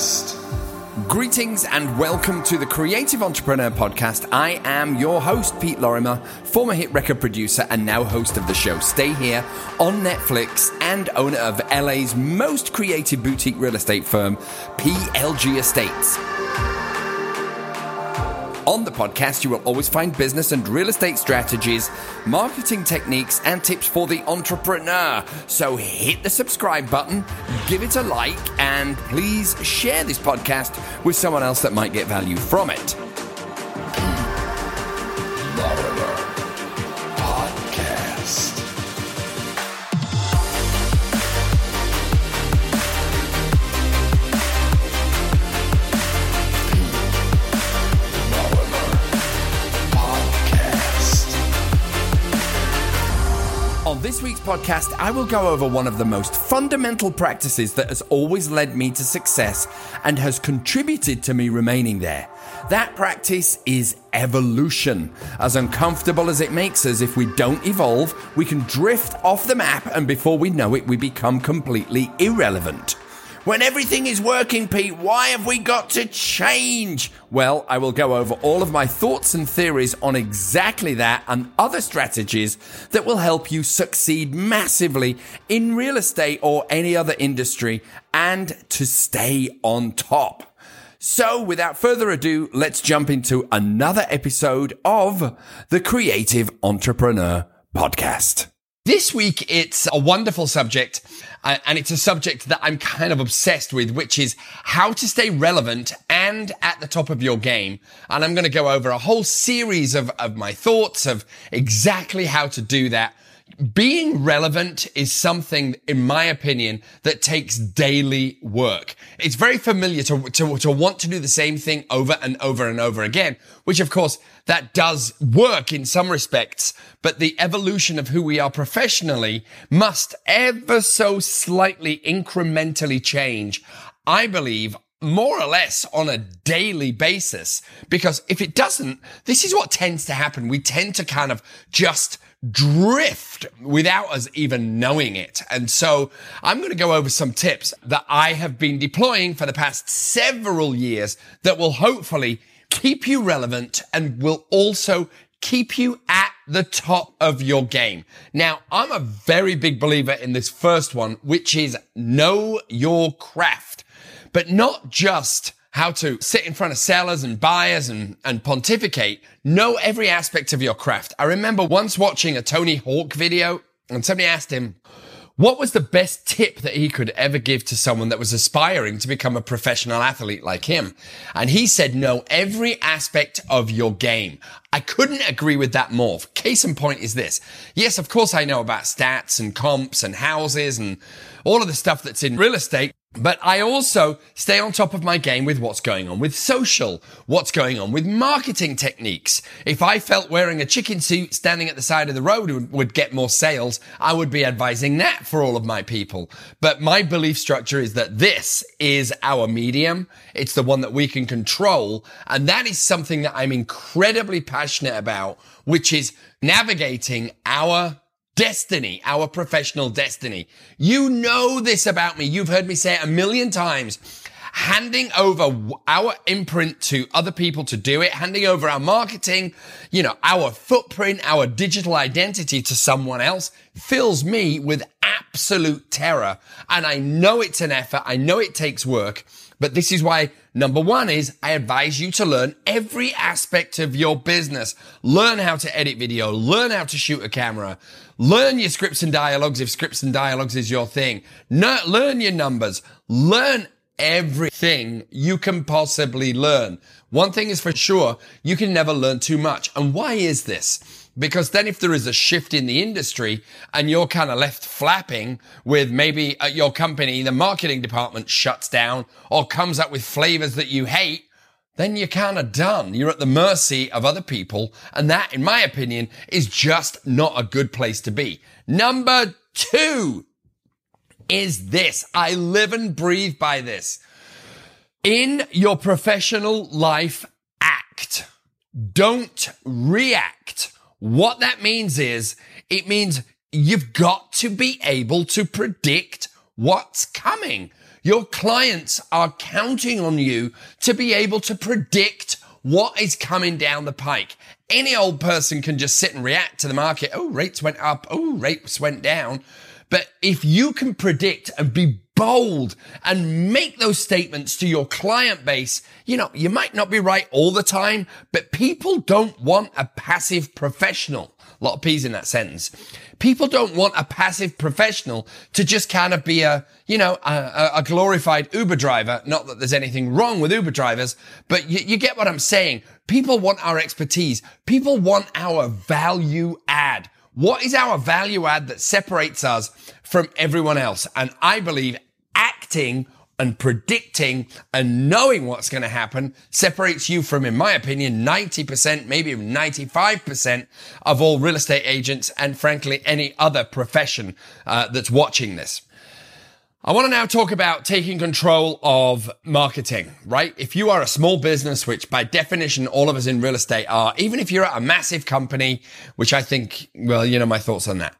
Podcast. Greetings and welcome to the Creative Entrepreneur Podcast. I am your host, Pete Lorimer, former hit record producer and now host of the show Stay Here on Netflix and owner of LA's most creative boutique real estate firm, PLG Estates. On the podcast, you will always find business and real estate strategies, marketing techniques, and tips for the entrepreneur. So hit the subscribe button, give it a like, and please share this podcast with someone else that might get value from it. Podcast, I will go over one of the most fundamental practices that has always led me to success and has contributed to me remaining there. That practice is evolution. As uncomfortable as it makes us, if we don't evolve, we can drift off the map, and before we know it, we become completely irrelevant. When everything is working, Pete, why have we got to change? Well, I will go over all of my thoughts and theories on exactly that and other strategies that will help you succeed massively in real estate or any other industry and to stay on top. So, without further ado, let's jump into another episode of the Creative Entrepreneur Podcast. This week, it's a wonderful subject, uh, and it's a subject that I'm kind of obsessed with, which is how to stay relevant and at the top of your game. And I'm going to go over a whole series of, of my thoughts of exactly how to do that. Being relevant is something, in my opinion, that takes daily work. It's very familiar to, to, to want to do the same thing over and over and over again, which of course that does work in some respects, but the evolution of who we are professionally must ever so slightly incrementally change. I believe more or less on a daily basis. Because if it doesn't, this is what tends to happen. We tend to kind of just drift without us even knowing it. And so I'm going to go over some tips that I have been deploying for the past several years that will hopefully keep you relevant and will also keep you at the top of your game. Now, I'm a very big believer in this first one, which is know your craft, but not just how to sit in front of sellers and buyers and, and pontificate. Know every aspect of your craft. I remember once watching a Tony Hawk video and somebody asked him, what was the best tip that he could ever give to someone that was aspiring to become a professional athlete like him? And he said, know every aspect of your game. I couldn't agree with that more. Case in point is this. Yes, of course I know about stats and comps and houses and all of the stuff that's in real estate. But I also stay on top of my game with what's going on with social, what's going on with marketing techniques. If I felt wearing a chicken suit standing at the side of the road would, get more sales, I would be advising that for all of my people. But my belief structure is that this is our medium. It's the one that we can control. And that is something that I'm incredibly passionate about, which is navigating our destiny, our professional destiny. You know this about me. You've heard me say it a million times. Handing over our imprint to other people to do it, handing over our marketing, you know, our footprint, our digital identity to someone else fills me with absolute terror. And I know it's an effort. I know it takes work. But this is why number one is I advise you to learn every aspect of your business. Learn how to edit video, learn how to shoot a camera, learn your scripts and dialogues if scripts and dialogues is your thing. No, learn your numbers, learn everything you can possibly learn. One thing is for sure, you can never learn too much. And why is this? Because then if there is a shift in the industry and you're kind of left flapping with maybe at your company, the marketing department shuts down or comes up with flavors that you hate, then you're kind of done. You're at the mercy of other people. And that, in my opinion, is just not a good place to be. Number two is this. I live and breathe by this. In your professional life, act. Don't react. What that means is it means you've got to be able to predict what's coming. Your clients are counting on you to be able to predict what is coming down the pike. Any old person can just sit and react to the market. Oh, rates went up. Oh, rates went down. But if you can predict and be bold and make those statements to your client base, you know, you might not be right all the time, but people don't want a passive professional. A lot of P's in that sentence. People don't want a passive professional to just kind of be a, you know, a, a glorified Uber driver. Not that there's anything wrong with Uber drivers, but you, you get what I'm saying. People want our expertise. People want our value add. What is our value add that separates us from everyone else? And I believe acting and predicting and knowing what's going to happen separates you from, in my opinion, 90%, maybe 95% of all real estate agents and frankly, any other profession uh, that's watching this. I want to now talk about taking control of marketing, right? If you are a small business, which by definition all of us in real estate are, even if you're at a massive company, which I think, well, you know, my thoughts on that.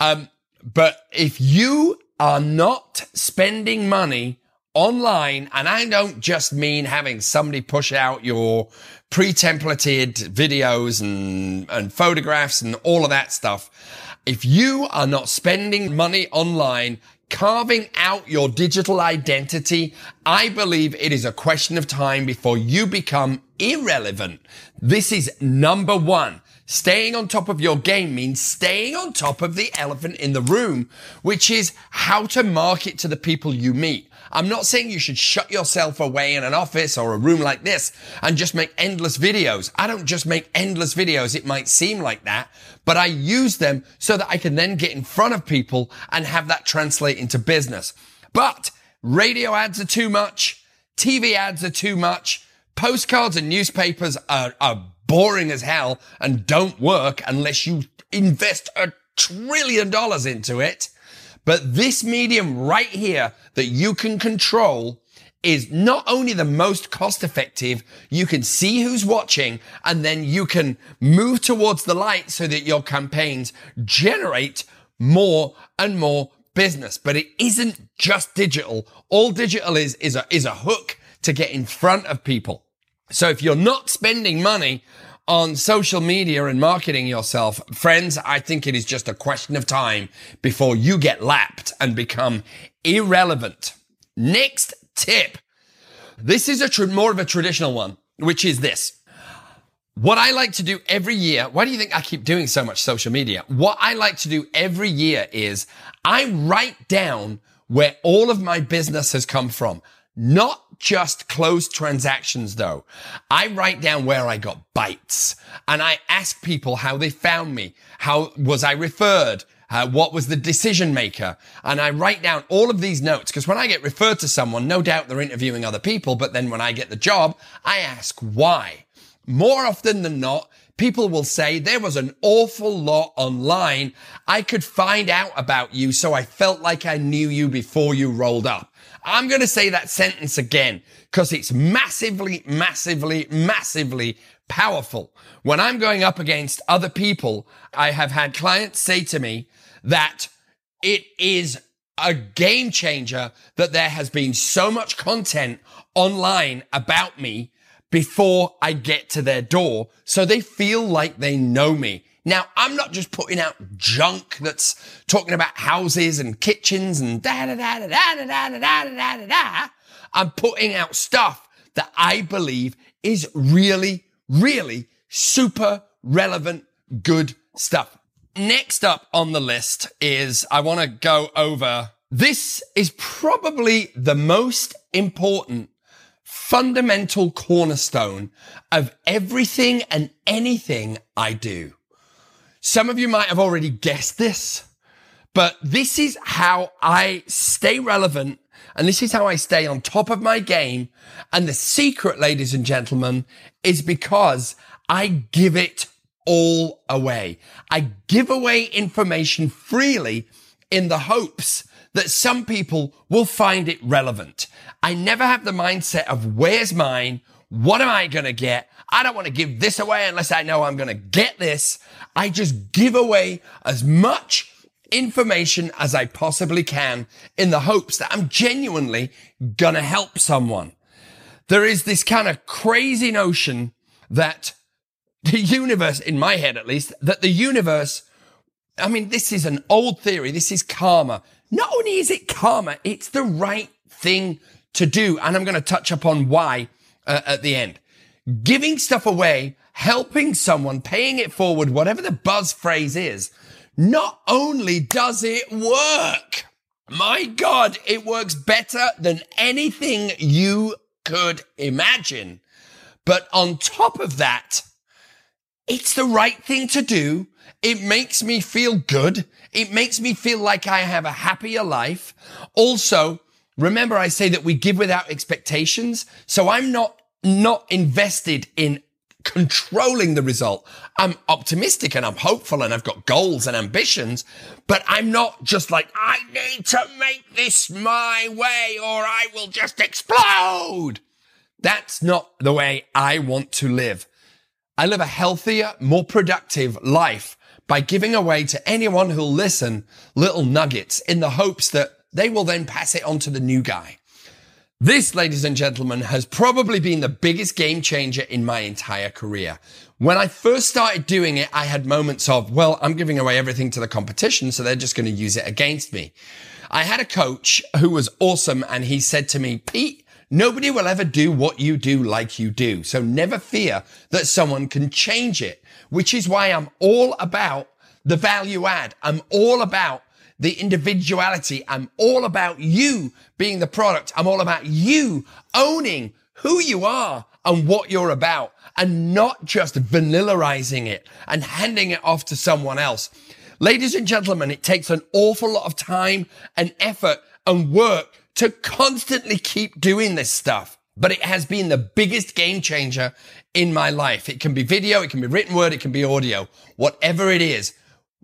Um, but if you are not spending money online, and I don't just mean having somebody push out your pre-templated videos and, and photographs and all of that stuff. If you are not spending money online, carving out your digital identity, I believe it is a question of time before you become irrelevant. This is number one. Staying on top of your game means staying on top of the elephant in the room, which is how to market to the people you meet. I'm not saying you should shut yourself away in an office or a room like this and just make endless videos. I don't just make endless videos. It might seem like that, but I use them so that I can then get in front of people and have that translate into business. But radio ads are too much. TV ads are too much. Postcards and newspapers are, are boring as hell and don't work unless you invest a trillion dollars into it. But this medium right here that you can control is not only the most cost effective, you can see who's watching and then you can move towards the light so that your campaigns generate more and more business. But it isn't just digital. All digital is, is a, is a hook to get in front of people. So if you're not spending money on social media and marketing yourself, friends, I think it is just a question of time before you get lapped and become irrelevant. Next tip. This is a tr- more of a traditional one, which is this. What I like to do every year, why do you think I keep doing so much social media? What I like to do every year is I write down where all of my business has come from. Not just closed transactions though. I write down where I got bites and I ask people how they found me. How was I referred? Uh, what was the decision maker? And I write down all of these notes because when I get referred to someone, no doubt they're interviewing other people. But then when I get the job, I ask why. More often than not, people will say there was an awful lot online. I could find out about you. So I felt like I knew you before you rolled up. I'm going to say that sentence again because it's massively, massively, massively powerful. When I'm going up against other people, I have had clients say to me that it is a game changer that there has been so much content online about me before I get to their door. So they feel like they know me. Now, I'm not just putting out junk that's talking about houses and kitchens and da da da da da da da da da da da. I'm putting out stuff that I believe is really, really super relevant, good stuff. Next up on the list is I want to go over. This is probably the most important fundamental cornerstone of everything and anything I do. Some of you might have already guessed this, but this is how I stay relevant and this is how I stay on top of my game. And the secret, ladies and gentlemen, is because I give it all away. I give away information freely in the hopes that some people will find it relevant. I never have the mindset of where's mine? What am I going to get? I don't want to give this away unless I know I'm going to get this. I just give away as much information as I possibly can in the hopes that I'm genuinely gonna help someone. There is this kind of crazy notion that the universe, in my head at least, that the universe, I mean, this is an old theory. This is karma. Not only is it karma, it's the right thing to do. And I'm going to touch upon why uh, at the end. Giving stuff away, helping someone, paying it forward, whatever the buzz phrase is, not only does it work, my God, it works better than anything you could imagine. But on top of that, it's the right thing to do. It makes me feel good. It makes me feel like I have a happier life. Also, remember I say that we give without expectations. So I'm not, not invested in controlling the result. I'm optimistic and I'm hopeful and I've got goals and ambitions, but I'm not just like, I need to make this my way or I will just explode. That's not the way I want to live. I live a healthier, more productive life by giving away to anyone who'll listen little nuggets in the hopes that they will then pass it on to the new guy. This, ladies and gentlemen, has probably been the biggest game changer in my entire career. When I first started doing it, I had moments of, well, I'm giving away everything to the competition, so they're just going to use it against me. I had a coach who was awesome and he said to me, Pete, Nobody will ever do what you do like you do. So never fear that someone can change it, which is why I'm all about the value add. I'm all about the individuality. I'm all about you being the product. I'm all about you owning who you are and what you're about and not just vanillaizing it and handing it off to someone else. Ladies and gentlemen, it takes an awful lot of time and effort and work to constantly keep doing this stuff. But it has been the biggest game changer in my life. It can be video, it can be written word, it can be audio, whatever it is.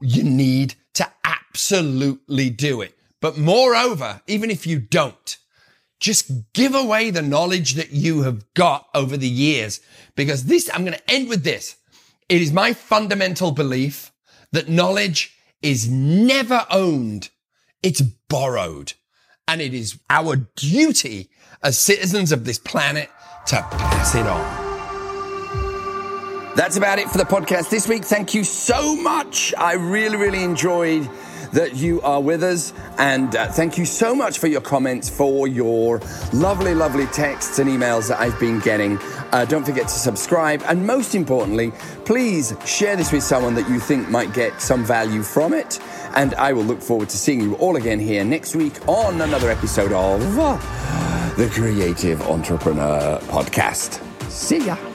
You need to absolutely do it. But moreover, even if you don't, just give away the knowledge that you have got over the years. Because this, I'm going to end with this. It is my fundamental belief that knowledge is never owned. It's borrowed. And it is our duty as citizens of this planet to pass it on. That's about it for the podcast this week. Thank you so much. I really, really enjoyed that you are with us. And uh, thank you so much for your comments, for your lovely, lovely texts and emails that I've been getting. Uh, don't forget to subscribe. And most importantly, please share this with someone that you think might get some value from it. And I will look forward to seeing you all again here next week on another episode of the Creative Entrepreneur Podcast. See ya.